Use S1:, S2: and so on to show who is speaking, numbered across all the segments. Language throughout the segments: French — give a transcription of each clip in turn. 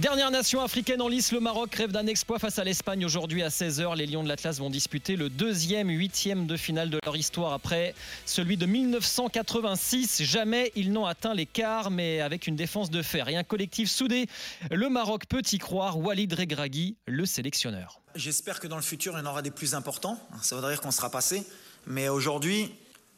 S1: Dernière nation africaine en lice, le Maroc rêve d'un exploit face à l'Espagne aujourd'hui à 16h. Les Lions de l'Atlas vont disputer le deuxième huitième de finale de leur histoire après celui de 1986. Jamais ils n'ont atteint les quarts, mais avec une défense de fer et un collectif soudé. Le Maroc peut y croire. Walid Regragui, le sélectionneur.
S2: J'espère que dans le futur, il y en aura des plus importants. Ça voudrait dire qu'on sera passé. Mais aujourd'hui,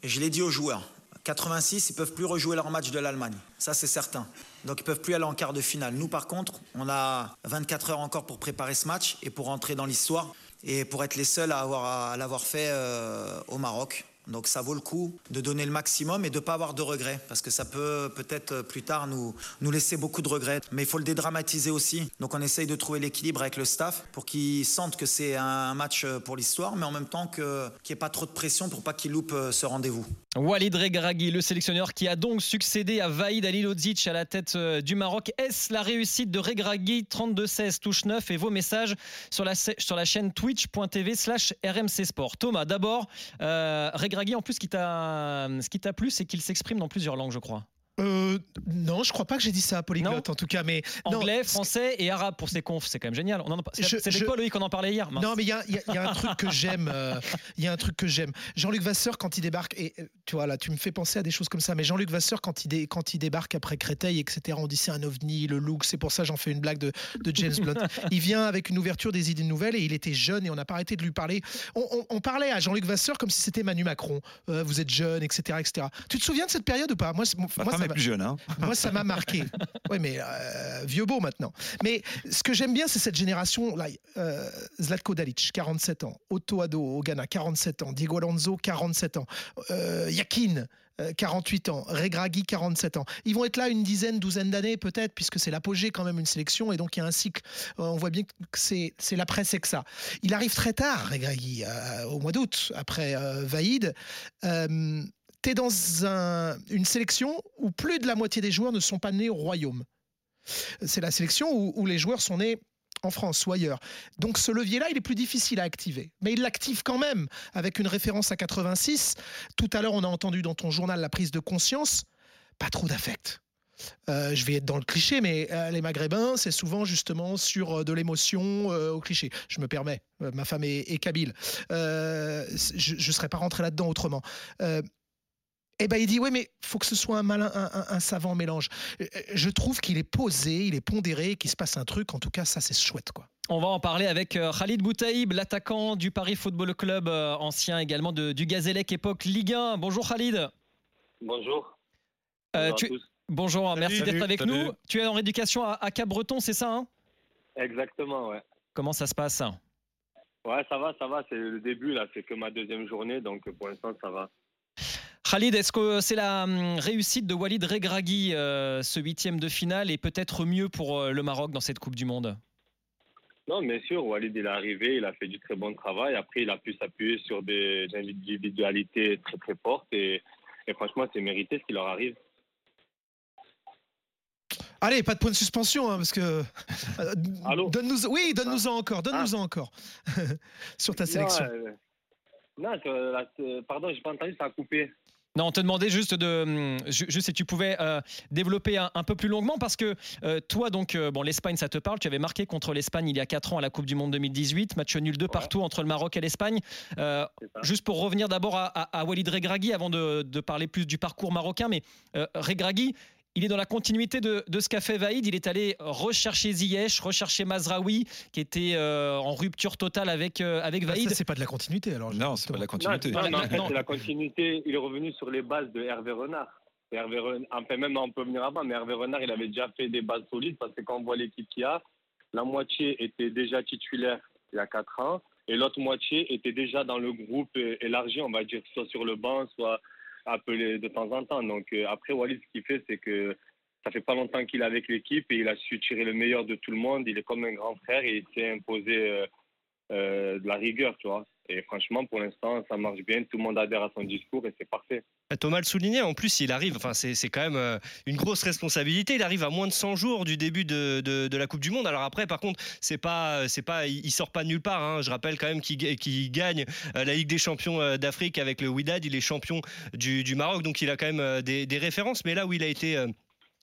S2: je l'ai dit aux joueurs, 86, ils peuvent plus rejouer leur match de l'Allemagne. Ça, c'est certain. Donc, ils peuvent plus aller en quart de finale. Nous, par contre, on a 24 heures encore pour préparer ce match et pour entrer dans l'histoire et pour être les seuls à, avoir, à l'avoir fait euh, au Maroc. Donc ça vaut le coup de donner le maximum et de ne pas avoir de regrets, parce que ça peut peut-être euh, plus tard nous, nous laisser beaucoup de regrets. Mais il faut le dédramatiser aussi. Donc on essaye de trouver l'équilibre avec le staff pour qu'ils sentent que c'est un match euh, pour l'histoire, mais en même temps qu'il n'y ait pas trop de pression pour pas qu'ils loupent euh, ce rendez-vous.
S1: Walid Regragui, le sélectionneur qui a donc succédé à Vaïd Alilodzic à la tête du Maroc. Est-ce la réussite de Regragui? 32-16 touche 9 et vos messages sur la, sur la chaîne twitch.tv slash RMC Sport. Thomas, d'abord, euh, en plus, ce qui t'a plu, c'est qu'il s'exprime dans plusieurs langues, je crois.
S3: Euh, non, je crois pas que j'ai dit ça à Polyglotte en tout cas, mais
S1: anglais, français et arabe pour ses confs, c'est quand même génial. C'est quoi Loïc qu'on en parlait hier
S3: Non, mais il y, a, un truc que j'aime. Euh, il y a un truc que j'aime. Jean-Luc Vasseur quand il débarque et euh, tu vois là, tu me fais penser à des choses comme ça. Mais Jean-Luc Vasseur quand il quand il débarque après Créteil, etc. On dit c'est un ovni, le look. C'est pour ça j'en fais une blague de, James Blunt. il vient avec une ouverture des idées nouvelles et il était jeune et on n'a pas arrêté de lui parler. On, parlait à Jean-Luc Vasseur comme si c'était Manu Macron. vous êtes jeune, etc., etc. Tu te souviens de cette période ou pas?
S4: Moi, moi, plus jeune. Hein
S3: moi, ça m'a marqué. Oui, mais euh, vieux beau maintenant. Mais ce que j'aime bien, c'est cette génération. Là, euh, Zlatko Dalic, 47 ans. Otto Ado au Ghana, 47 ans. Diego Alonso, 47 ans. Euh, Yakin, 48 ans, Regragui 47 ans. Ils vont être là une dizaine, douzaine d'années peut-être, puisque c'est l'apogée quand même une sélection et donc il y a un cycle. on voit bien que c'est, c'est l'après c'est que ça. Il arrive très tard, Regragui, au mois d'août, après Vaïd tu es dans une sélection où plus de la moitié des joueurs ne sont pas nés au royaume. C'est la sélection où, les joueurs sont nés en France ou ailleurs. Donc ce levier-là, il est plus difficile à activer. Mais il l'active quand même avec une référence à 86. Tout à l'heure, on a entendu dans ton journal la prise de conscience. Pas trop d'affect. Euh, je vais être dans le cliché, mais euh, les Maghrébins, c'est souvent justement sur euh, de l'émotion au cliché. Je me permets, ma femme est, kabyle. je ne serais pas rentré là-dedans autrement. Eh ben, il dit, oui, mais faut que ce soit un malin, un, savant mélange. Euh, je trouve qu'il est posé, il est pondéré, qu'il se passe un truc. En tout cas, ça, c'est chouette, quoi.
S1: On va en parler avec euh, Khalid Boutaïb, l'attaquant du Paris Football Club, euh, ancien également de, du Gazélec époque Ligue 1. Bonjour Khalid.
S5: Bonjour. Bonjour,
S1: tu... Bonjour merci d'être avec nous. Tu es en rééducation à, Cap-Breton, c'est ça hein?
S5: Exactement, ouais.
S1: Comment ça se passe?
S5: Ouais, ça va, ça va. C'est le début, là. C'est que ma deuxième journée, donc pour l'instant, ça va.
S1: Khalid, est-ce que c'est la hum, réussite de Walid Regragui, euh, ce huitième de finale, et peut-être mieux pour euh, le Maroc dans cette Coupe du Monde?
S5: Non, bien sûr. Walid, il est arrivé, il a fait du très bon travail. Après, il a pu s'appuyer sur des individualités très, très fortes. Et, franchement, c'est mérité ce qui leur arrive.
S3: Allez, pas de point de suspension, hein, parce que. Euh, donne-nous, oui, donne-nous en encore, donne-nous en ah. encore sur ta sélection.
S5: Non, non pardon, j'ai pas entendu, ça a coupé.
S1: Non, on te demandait juste de, hum, juste si tu pouvais euh, développer un, peu plus longuement parce que euh, toi, donc, euh, bon, l'Espagne, ça te parle. Tu avais marqué contre l'Espagne il y a 4 ans à la Coupe du Monde 2018, match nul de partout entre le Maroc et l'Espagne. juste pour revenir d'abord à, Walid Regragui avant de, de, parler plus du parcours marocain, mais Regragui, il est dans la continuité de, ce qu'a fait Vaïd. Il est allé rechercher Ziyech, rechercher Mazraoui, qui était euh, en rupture totale avec, euh, avec
S3: bah, Vaïd. ça, c'est pas de la continuité alors.
S4: Non, c'est pas de la continuité.
S5: Non, la continuité. Il est revenu sur les bases de Hervé Renard. Hervé Renard, enfin, même on peut venir avant, mais Hervé Renard, il avait déjà fait des bases solides parce que quand on voit l'équipe qu'il y a, la moitié était déjà titulaire il y a 4 ans et l'autre moitié était déjà dans le groupe élargi, on va dire, soit sur le banc, soit appeler de temps en temps. Donc euh, après, Walid, ce qu'il fait, c'est que ça fait pas longtemps qu'il est avec l'équipe et il a su tirer le meilleur de tout le monde. Il est comme un grand frère et il s'est imposé euh, euh, de la rigueur, tu vois. Et franchement, pour l'instant, ça marche bien. Tout le monde adhère à son discours et c'est parfait.
S1: Thomas le soulignait, en plus, il arrive, enfin, c'est quand même une grosse responsabilité. Il arrive à moins de 100 jours du début de, de, la Coupe du Monde. Alors après, par contre, c'est pas, c'est pas, il sort pas nulle part. Hein. Je rappelle quand même qu'il gagne la Ligue des Champions d'Afrique avec le Wydad. Il est champion du, du, Maroc, donc il a quand même des, des références. Mais là où il a été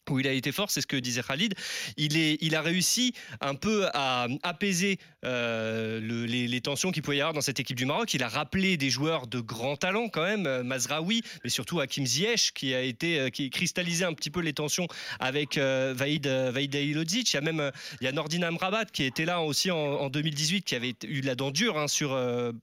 S6: où il a été fort, c'est ce que disait Khalid. Il, est, il a réussi un peu à apaiser euh, les, tensions qu'il pouvait y avoir dans cette équipe du Maroc. Il a rappelé des joueurs de grand talent quand même, euh, Mazraoui, mais surtout Hakim Ziyech, qui a été, euh, qui cristallisé un petit peu les tensions avec Vaïd, Vaïd Il y a même il y a Nordin Amrabat qui était là aussi en, 2018, qui avait eu la dent dure hein, sur,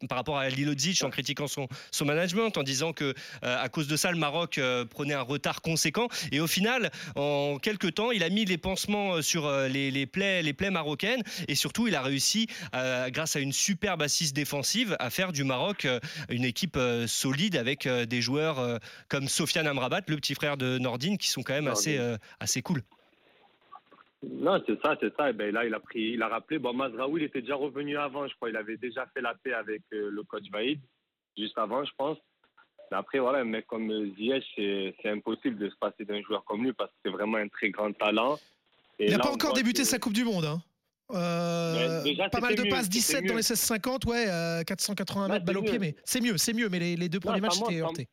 S6: par rapport à Lilodzic en critiquant son, son management, en disant que à cause de ça, le Maroc prenait un retard conséquent. Et au final, en en quelques temps, il a mis les pansements euh, sur euh, les, plaies, les plaies marocaines et surtout, il a réussi, euh, grâce à une superbe assise défensive, à faire du Maroc une équipe solide avec des joueurs comme Sofiane Amrabat, le petit frère de Nordine, qui sont quand même assez, assez cool.
S5: Non, c'est ça, c'est ça. Et ben là, il a pris, il a rappelé. Bon, Mazraoui, il était déjà revenu avant, je crois. Il avait déjà fait la paix avec le coach Vaïd, juste avant, je pense. Mais après, voilà, un mec comme Ziyech, c'est impossible de se passer d'un joueur comme lui parce que c'est vraiment un très grand talent.
S3: il n'a pas encore débuté sa Coupe du Monde. Hein. Euh, pas mal de passes, 17 dans les 16-50, ouais, 480 euh, mètres balle au pied, mais c'est mieux, c'est mieux. Mais les, deux premiers matchs étaient heurtés.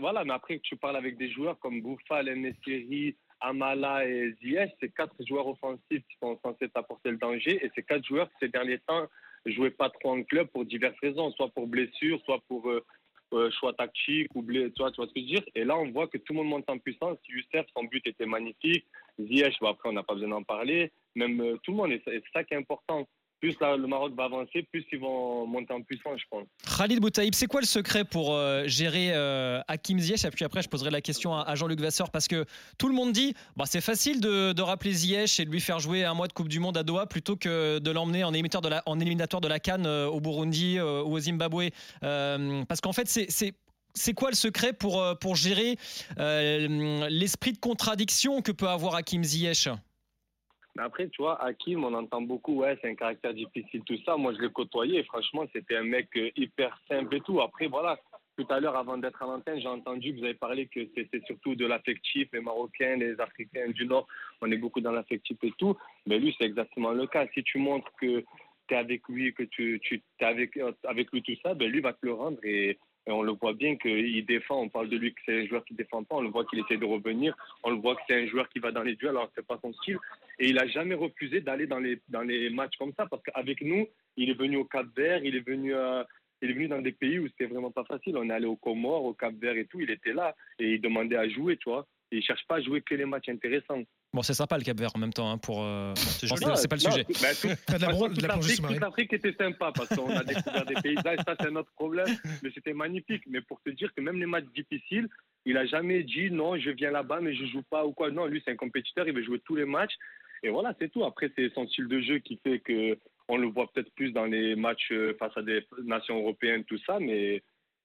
S5: Voilà, mais après, tu parles avec des joueurs comme Bouffal, Nesiri, Amala et Ziyech, c'est quatre joueurs offensifs qui sont censés t'apporter le danger et c'est quatre joueurs qui ces derniers temps jouaient pas trop en club pour diverses raisons, soit pour blessure, soit pour euh, euh, choix tactique, oublier, tu vois, tu vois ce que je veux dire? Et là, on voit que tout le monde monte en puissance. Youssef, son but était magnifique. Ziyech, après, on n'a pas besoin d'en parler. Même euh, tout le monde, et c'est ça qui est important plus le Maroc va avancer, plus ils vont monter en puissance, je pense.
S1: Khalid Boutaïb, c'est quoi le secret pour euh, gérer euh, Hakim Ziyech? Et puis après, je poserai la question à, Jean-Luc Vasseur parce que tout le monde dit bah, c'est facile de, rappeler Ziyech et de lui faire jouer un mois de Coupe du Monde à Doha plutôt que de l'emmener en éliminatoire de la, en Cannes euh, au Burundi ou au Zimbabwe. parce qu'en fait, c'est quoi le secret pour gérer l'esprit de contradiction que peut avoir Hakim Ziyech?
S5: Mais après, tu vois, Hakim, on entend beaucoup, ouais, c'est un caractère difficile, tout ça. Moi, je l'ai côtoyé franchement, c'était un mec euh, hyper simple et tout. Après, voilà, tout à l'heure, avant d'être à l'antenne, j'ai entendu que vous avez parlé que c'est surtout de l'affectif, les Marocains, les Africains du Nord, on est beaucoup dans l'affectif et tout. Mais lui, c'est exactement le cas. Si tu montres que tu es avec lui, que tu, tu es avec, avec lui tout ça, ben lui va te le rendre et et on le voit bien qu'il défend. On parle de lui que c'est un joueur qui défend pas. On le voit qu'il essaie de revenir. On le voit que c'est un joueur qui va dans les duels. Alors c'est pas son style. Et il a jamais refusé d'aller dans les dans les matchs comme ça parce qu'avec nous, il est venu au Cap Vert. Il est venu euh, il est venu dans des pays où c'était vraiment pas facile. On est allé au Comores, au Cap Vert et tout. Il était là et il demandait à jouer, tu vois. Et il cherche pas à jouer que les matchs intéressants.
S1: Bon, c'est sympa le Cap Vert en même temps hein, pour. Euh, c'est pas le sujet.
S5: toute l'Afrique était sympa parce qu'on a découvert des paysages, ça c'est notre problème, mais c'était magnifique. Mais pour te dire que même les matchs difficiles, il a jamais dit non, je viens là-bas mais je joue pas ou quoi. Non, lui c'est un compétiteur, il veut jouer tous les matchs. Et voilà, c'est tout. Après, c'est son style de jeu qui fait que on le voit peut-être plus dans les matchs euh, face à des nations européennes, tout ça. Mais,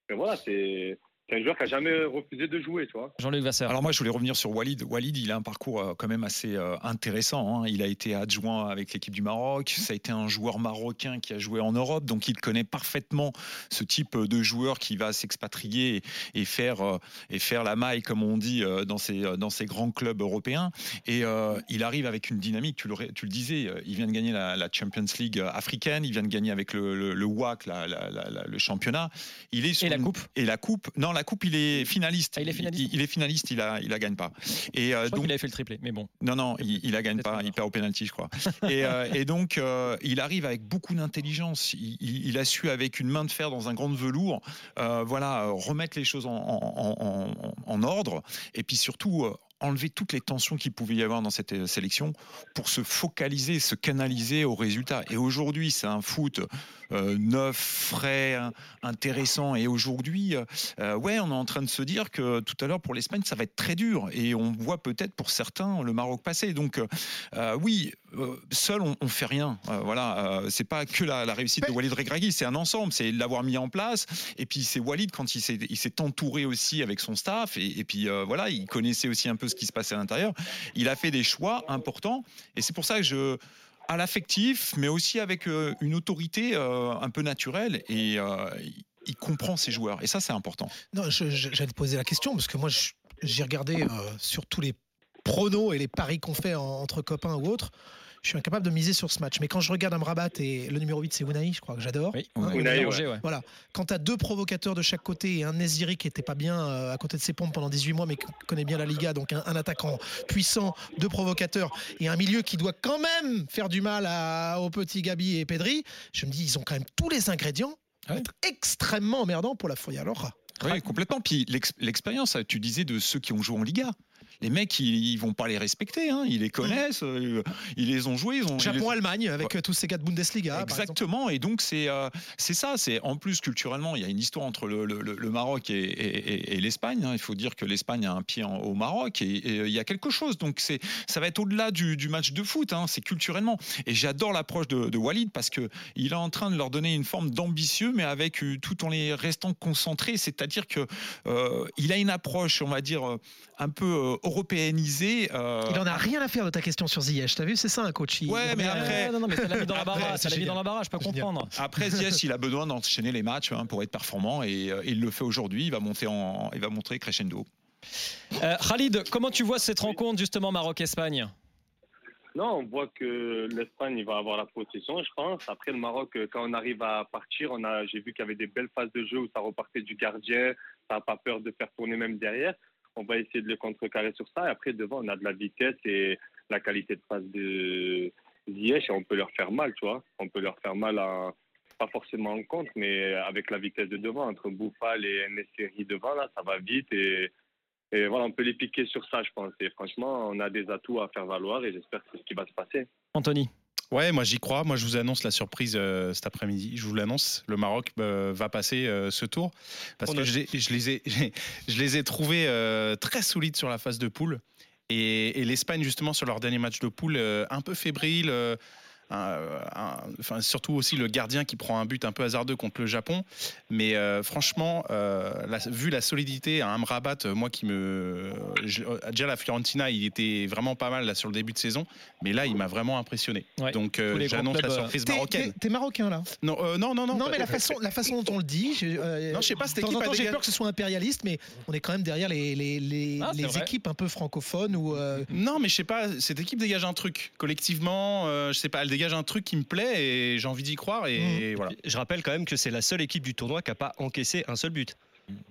S5: mais voilà, c'est c'est un joueur qui n'a jamais refusé de jouer, toi.
S1: Jean-Luc Vasseur.
S4: Alors moi, je voulais revenir sur Walid. Walid, il a un parcours euh, quand même assez euh, intéressant. Hein. Il a été adjoint avec l'équipe du Maroc. Ça a été un joueur marocain qui a joué en Europe, donc il connaît parfaitement ce type de joueur qui va s'expatrier et faire euh, et faire la maille, comme on dit, dans ces dans ces grands clubs européens. Et il arrive avec une dynamique. Tu le, tu le disais, il vient de gagner la, Champions League africaine. Il vient de gagner avec le, le, WAC, le championnat. Il est
S1: et la coupe.
S4: Et la coupe. Non, la coupe, il est finaliste.
S1: Ah, il est finaliste.
S4: Il, est finaliste. Il a, il a gagne pas.
S1: Et euh, donc, il avait fait le triplé, mais bon.
S4: Non, non, il, il a gagne pas. Il perd au penalty, je crois. et, euh, et, donc, euh, il arrive avec beaucoup d'intelligence. Il, il, a su avec une main de fer dans un grand velours, voilà, remettre les choses en, en, en, en ordre. Et puis surtout enlever toutes les tensions qu'il pouvait y avoir dans cette euh, sélection pour se focaliser, se canaliser au résultat. Et aujourd'hui, c'est un foot euh, neuf, frais, intéressant. Et aujourd'hui, euh, ouais, on est en train de se dire que tout à l'heure pour l'Espagne, ça va être très dur. Et on voit peut-être pour certains le Maroc passer. Donc oui, seul on, on fait rien. voilà, c'est pas que la, réussite de Walid Regragui, c'est un ensemble, c'est l'avoir mis en place. Et puis c'est Walid quand il s'est entouré aussi avec son staff. Et, et puis voilà, il connaissait aussi un peu ce qui se passait à l'intérieur. Il a fait des choix importants et c'est pour ça que je à l'affectif, mais aussi avec euh, une autorité euh, un peu naturelle et euh, il comprend ses joueurs et ça c'est important.
S3: Non, j'allais te poser la question parce que moi j'ai regardé sur tous les pronos et les paris qu'on fait entre copains ou autres. je suis incapable de miser sur ce match. Mais quand je regarde Amrabat et le numéro 8, c'est Unai, je crois que j'adore.
S1: Oui,
S3: Hein,
S5: Unai,
S1: ouais.
S3: Voilà. Quand tu as deux provocateurs de chaque côté et un Neziri qui était pas bien euh, à côté de ses pompes pendant 18 mois, mais qui connaît bien la Liga, donc un, un attaquant puissant, deux provocateurs et un milieu qui doit quand même faire du mal à, aux petits Gabi et Pedri, je me dis, ils ont quand même tous les ingrédients pour
S1: Ouais.
S3: être extrêmement emmerdants pour la Foya Laura.
S4: Oui, complètement. Puis l'ex- l'expérience, tu disais de ceux qui ont joué en Liga. Les mecs, ils, ils vont pas les respecter. hein. Ils les connaissent. euh, Ils les ont joués. Ils ont, ils les ont-
S3: Japon-Allemagne, avec euh, tous ces gars de Bundesliga.
S4: Exactement, et donc c'est euh, c'est ça. C'est en plus culturellement, il y a une histoire entre le, le- le Maroc et, et- et- et l'Espagne. hein. Il faut dire que l'Espagne a un pied en- au Maroc et, il y a quelque chose. Donc c'est ça va être au-delà du, du match de foot. hein. C'est culturellement. Et j'adore l'approche de, de Walid parce que il est en train de leur donner une forme d'ambitieux, mais avec tout en les restant concentrés. C'est-à-dire que euh, il a une approche, on va dire un peu euh, européanisée. euh,
S3: Il en a rien à faire de ta question sur Ziyech. T'as vu, c'est ça un coach. Il-
S4: Ouais,
S3: il
S4: mais après-
S1: non, non, mais ça l'a mis dans la ça mis dans la barre, je peux comprendre.
S4: Après, Ziyech, il a besoin d'enchaîner les matchs hein, pour être performant et euh, il le fait aujourd'hui. Il va monter en, il va montrer crescendo.
S1: Euh, Khalid, comment tu vois cette rencontre justement Maroc-Espagne?
S5: Non, on voit que l'Espagne il va avoir la possession, je pense. Après le Maroc, quand on arrive à partir, on a, j'ai vu qu'il y avait des belles phases de jeu où ça repartait du gardien, ça n'a pas peur de faire tourner même derrière. On va essayer de le contrecarrer sur ça. Et après devant, on a de la vitesse et la qualité de passe de Ziyech on peut leur faire mal, tu vois. On peut leur faire mal pas forcément en contre, mais avec la vitesse de devant entre Bouffal et Nesseri devant là, ça va vite et et voilà, on peut les piquer sur ça, je pense. Et franchement, on a des atouts à faire valoir et j'espère que c'est ce qui va se passer.
S1: Anthony
S7: Ouais, moi j'y crois. Moi je vous annonce la surprise euh, cet après-midi. Je vous l'annonce. Le Maroc euh, va passer euh, ce tour parce
S6: On
S7: que je les ai, je les ai trouvés très solides sur la phase de poule. Et, et l'Espagne, justement, sur leur dernier match de poule, un peu fébrile. Euh, un- enfin, surtout aussi le gardien qui prend un but un peu hasardeux contre le Japon. Mais euh, franchement, euh, la- vu la solidité à Amrabat, euh, moi qui me. je- euh, déjà la Fiorentina, il était vraiment pas mal là, sur le début de saison. Mais là, il m'a vraiment impressionné.
S1: Ouais.
S7: Donc euh, j'annonce la
S1: euh,
S7: surprise
S3: T'es-
S7: marocaine.
S3: T'es marocain là?
S7: Non, euh, non, non, non.
S3: Non, mais la façon, la façon dont on le dit, euh,
S7: Non, je sais pas, cette équipe
S3: j'ai peur que ce soit impérialiste, mais on est quand même derrière les, les, les,
S1: Ah,
S3: les équipes un peu francophones ou euh,
S7: Non, mais je sais pas, cette équipe dégage un truc. Collectivement, euh, je sais pas, elle dégage un truc qui me plaît et j'ai envie d'y croire. Et voilà.
S6: Je rappelle quand même que c'est la seule équipe du tournoi qui n'a pas encaissé un seul but.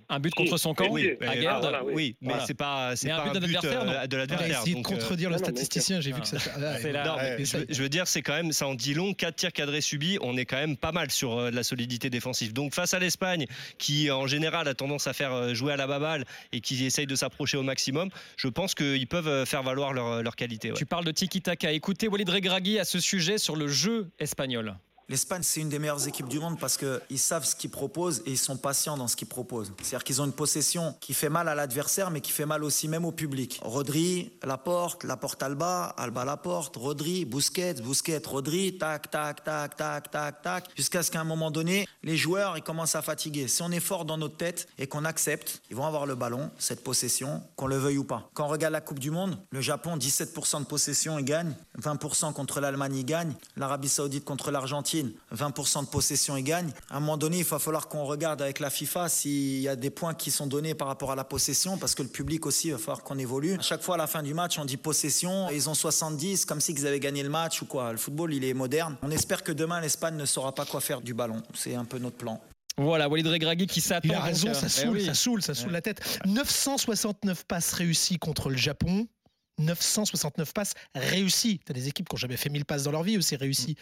S1: Un but contre son camp
S5: Oui,
S1: à
S5: voilà, oui.
S6: Oui, mais
S1: Voilà.
S6: c'est pas, c'est
S1: un
S6: pas
S1: but
S6: un
S1: de
S6: but
S1: l'adversaire,
S6: euh, de l'adversaire.
S3: essayé de
S6: euh,
S3: contredire le statisticien, j'ai vu que ça. ah,
S1: C'est là.
S6: Non,
S3: ouais,
S6: mais je, veux- dire, c'est quand même, ça en dit long. 4 tirs cadrés subis, on est quand même pas mal sur euh, de la solidité défensive. Donc face à l'Espagne, qui en général a tendance à faire jouer à la baballe et qui essaye de s'approcher au maximum, je pense qu'ils peuvent faire valoir leur, leur qualité. ouais.
S1: Tu parles de tiki-taka. Écoutez Walid Regragui à ce sujet sur le jeu espagnol.
S2: L'Espagne, c'est une des meilleures équipes du monde parce qu'ils savent ce qu'ils proposent et ils sont patients dans ce qu'ils proposent. C'est-à-dire qu'ils ont une possession qui fait mal à l'adversaire, mais qui fait mal aussi même au public. Rodri, la porte, la porte Alba, Alba la porte, Rodri, Busquets, Busquets, Rodri, tac, tac, tac, tac, tac, tac, jusqu'à ce qu'à un moment donné, les joueurs ils commencent à fatiguer. Si on est fort dans notre tête et qu'on accepte, ils vont avoir le ballon, cette possession, qu'on le veuille ou pas. Quand on regarde la Coupe du Monde, le Japon, 17% de possession, il gagne. 20% contre l'Allemagne, il gagne. L'Arabie Saoudite contre l'Argentine, 20% de possession, il gagne. À un moment donné, il va falloir qu'on regarde avec la FIFA s'il y a des points qui sont donnés par rapport à la possession, parce que le public aussi, il va falloir qu'on évolue. À chaque fois, à la fin du match, on dit possession, et ils ont 70, comme si ils avaient gagné le match ou quoi. Le football, il est moderne. On espère que demain, l'Espagne ne saura pas quoi faire du ballon. C'est un peu notre plan.
S1: Voilà, Walid Regragui qui s'attend.
S3: Il a raison,
S1: euh,
S3: ça
S1: eh
S3: saoule,
S1: oui.
S3: ça saoule, ça saoule la tête. 969 passes réussies contre le Japon. 969 passes réussies. T'as des équipes qui n'ont jamais fait 1000 passes dans leur vie aussi réussies.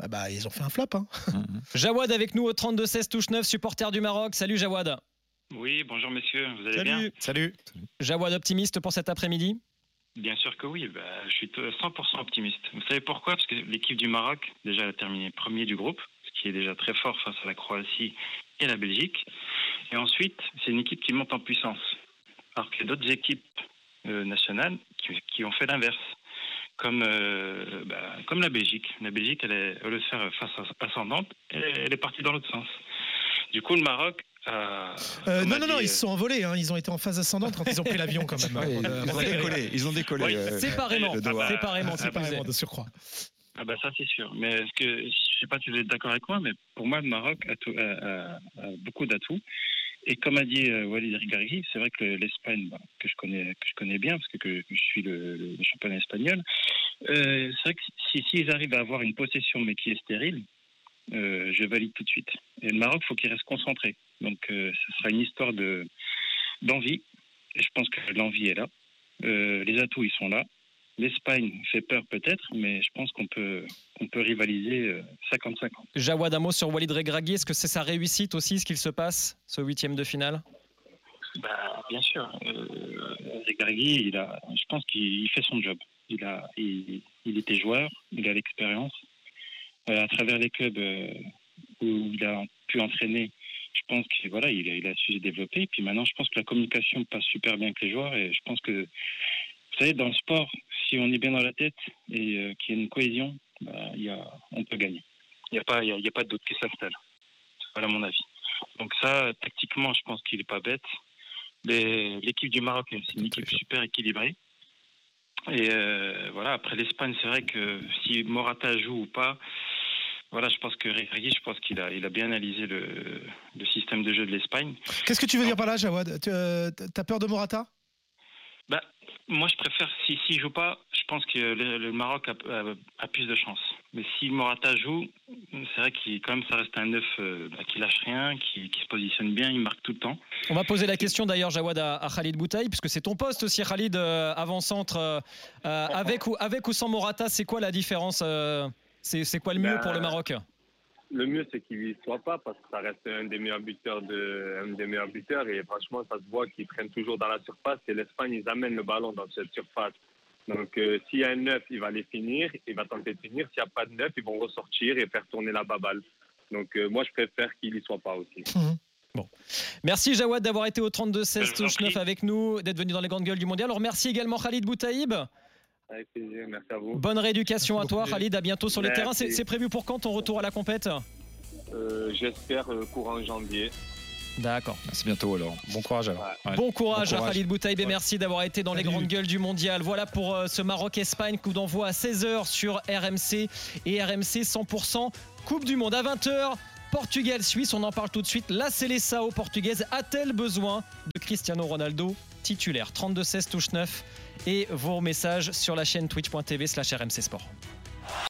S3: Ah bah, ils ont fait un flop. Hein.
S1: Jawad avec nous au 32-16 touche 9, supporter du Maroc. Salut Jawad.
S8: Oui, bonjour messieurs, vous allez bien?
S6: Salut.
S7: Salut.
S1: Jawad optimiste pour cet après-midi?
S8: Bien sûr que oui, bah, je suis 100% optimiste. Vous savez pourquoi? Parce que l'équipe du Maroc, déjà, elle a terminé premier du groupe, ce qui est déjà très fort face à la Croatie et la Belgique. Et ensuite, c'est une équipe qui monte en puissance. Alors qu'il y a d'autres équipes nationales qui, qui ont fait l'inverse. Comme, euh, bah, comme la Belgique. La Belgique, elle est, au lieu de faire face ascendante, elle, est- elle est partie dans l'autre sens. Du coup, le Maroc a.
S3: Euh, non, non, non, ils se sont envolés. hein. Ils ont été en phase ascendante quand ils ont pris l'avion quand même.
S4: Ouais,
S3: Euh,
S4: ils ont décollé. Ils ont décollé.
S8: Oui.
S4: euh,
S1: Séparément,
S4: le Doha.
S1: séparément, c'est
S3: séparément, de surcroît.
S8: Ah bah ça c'est sûr. Mais est-ce que je sais pas si vous êtes d'accord avec moi, mais pour moi le Maroc a, tout- a- a- a beaucoup d'atouts. Et comme a dit euh, Walid Regragui, c'est vrai que l'Espagne, bah, que je connais que je connais bien parce que, que je suis le, le championnat espagnol, Euh, c'est vrai que si, s'ils arrivent à avoir une possession mais qui est stérile, euh, je valide tout de suite. Et le Maroc, faut qu'il reste concentré. Donc, euh, ce sera une histoire de d'envie. Et je pense que l'envie est là. Les atouts, ils sont là. L'Espagne fait peur peut-être, mais je pense qu'on peut, rivaliser euh, 50-50.
S1: Jawad, un mot sur Walid Regragui. Est-ce que c'est sa réussite aussi, ce qu'il se passe, ce huitième de finale?
S8: Bah, bien sûr. Euh, Regragui, il a, je pense qu'il il fait son job. Il, a, il, il était joueur, il a l'expérience. Euh, à travers les clubs euh, où il a pu entraîner, je pense qu'il voilà, il, a- il a su se développer. Et puis maintenant, je pense que la communication passe super bien avec les joueurs. Et je pense que, vous savez, dans le sport, si on est bien dans la tête et euh, qu'il y a une cohésion, bah, il y a, on peut gagner. Il n'y a, pas- y a, il y a pas de doute qui s'installe. Voilà mon avis. Donc ça, tactiquement, je pense qu'il n'est pas bête. L'équipe du Maroc, c'est une équipe super équilibrée. Et euh, voilà, après l'Espagne, c'est vrai que si Morata joue ou pas, voilà, je pense que je pense qu'il a, il a bien analysé le, le système de jeu de l'Espagne.
S3: Qu'est-ce que tu veux dire par là, Jawad? Tu euh, t'as peur de Morata?
S8: Bah, moi, je préfère, si s'il joue pas, je pense que le, le Maroc a, a- a plus de chance. Mais si Morata joue, c'est vrai qu'il quand même, ça reste un neuf euh, bah, qui lâche rien, qui, qui se positionne bien, il marque tout le temps.
S1: On va poser la question d'ailleurs, Jawad, à, à Khalid Boutaï, puisque c'est ton poste aussi, Khalid, euh, avant-centre. euh, euh, avec, ou, avec ou sans Morata, c'est quoi la différence C'est c'est quoi le mieux pour le Maroc?
S5: Le mieux, c'est qu'il y soit pas parce que ça reste un des meilleurs buteurs de, un des meilleurs buteurs et franchement, ça se voit qu'ils prennent toujours dans la surface et l'Espagne, ils amènent le ballon dans cette surface. Donc, euh, s'il y a un neuf, il va les finir, il va tenter de finir. S'il n'y a pas de neuf, ils vont ressortir et faire tourner la baballe. Donc, euh, moi, je préfère qu'il y soit pas aussi.
S1: Merci Jawad d'avoir été au 32-16
S8: Je vous en
S1: touche 9
S8: prie.
S1: avec nous, d'être venu dans les grandes gueules du mondial. Alors merci également Khalid Boutaïb.
S5: Avec plaisir, merci à vous.
S1: Bonne rééducation
S3: Merci
S1: à toi. Khalid, à bientôt sur les
S5: Merci.
S1: terrains. C'est prévu pour quand ton retour à la compète
S5: Euh, J'espère euh, courant janvier.
S1: D'accord.
S4: C'est bientôt alors.
S7: Bon courage alors.
S4: Ouais.
S1: Bon courage,
S4: Bon
S1: à. Khalid Boutaïb et merci d'avoir été dans les grandes gueules du mondial. Voilà pour euh, ce Maroc-Espagne, coup d'envoi à 16h sur RMC et RMC 100% Coupe du Monde à 20h. Portugal-Suisse, on en parle tout de suite. La Seleção portugaise a-t-elle besoin de Cristiano Ronaldo? Titulaire 32-16 touche 9 et vos messages sur la chaîne twitch.tv slash RMC Sport.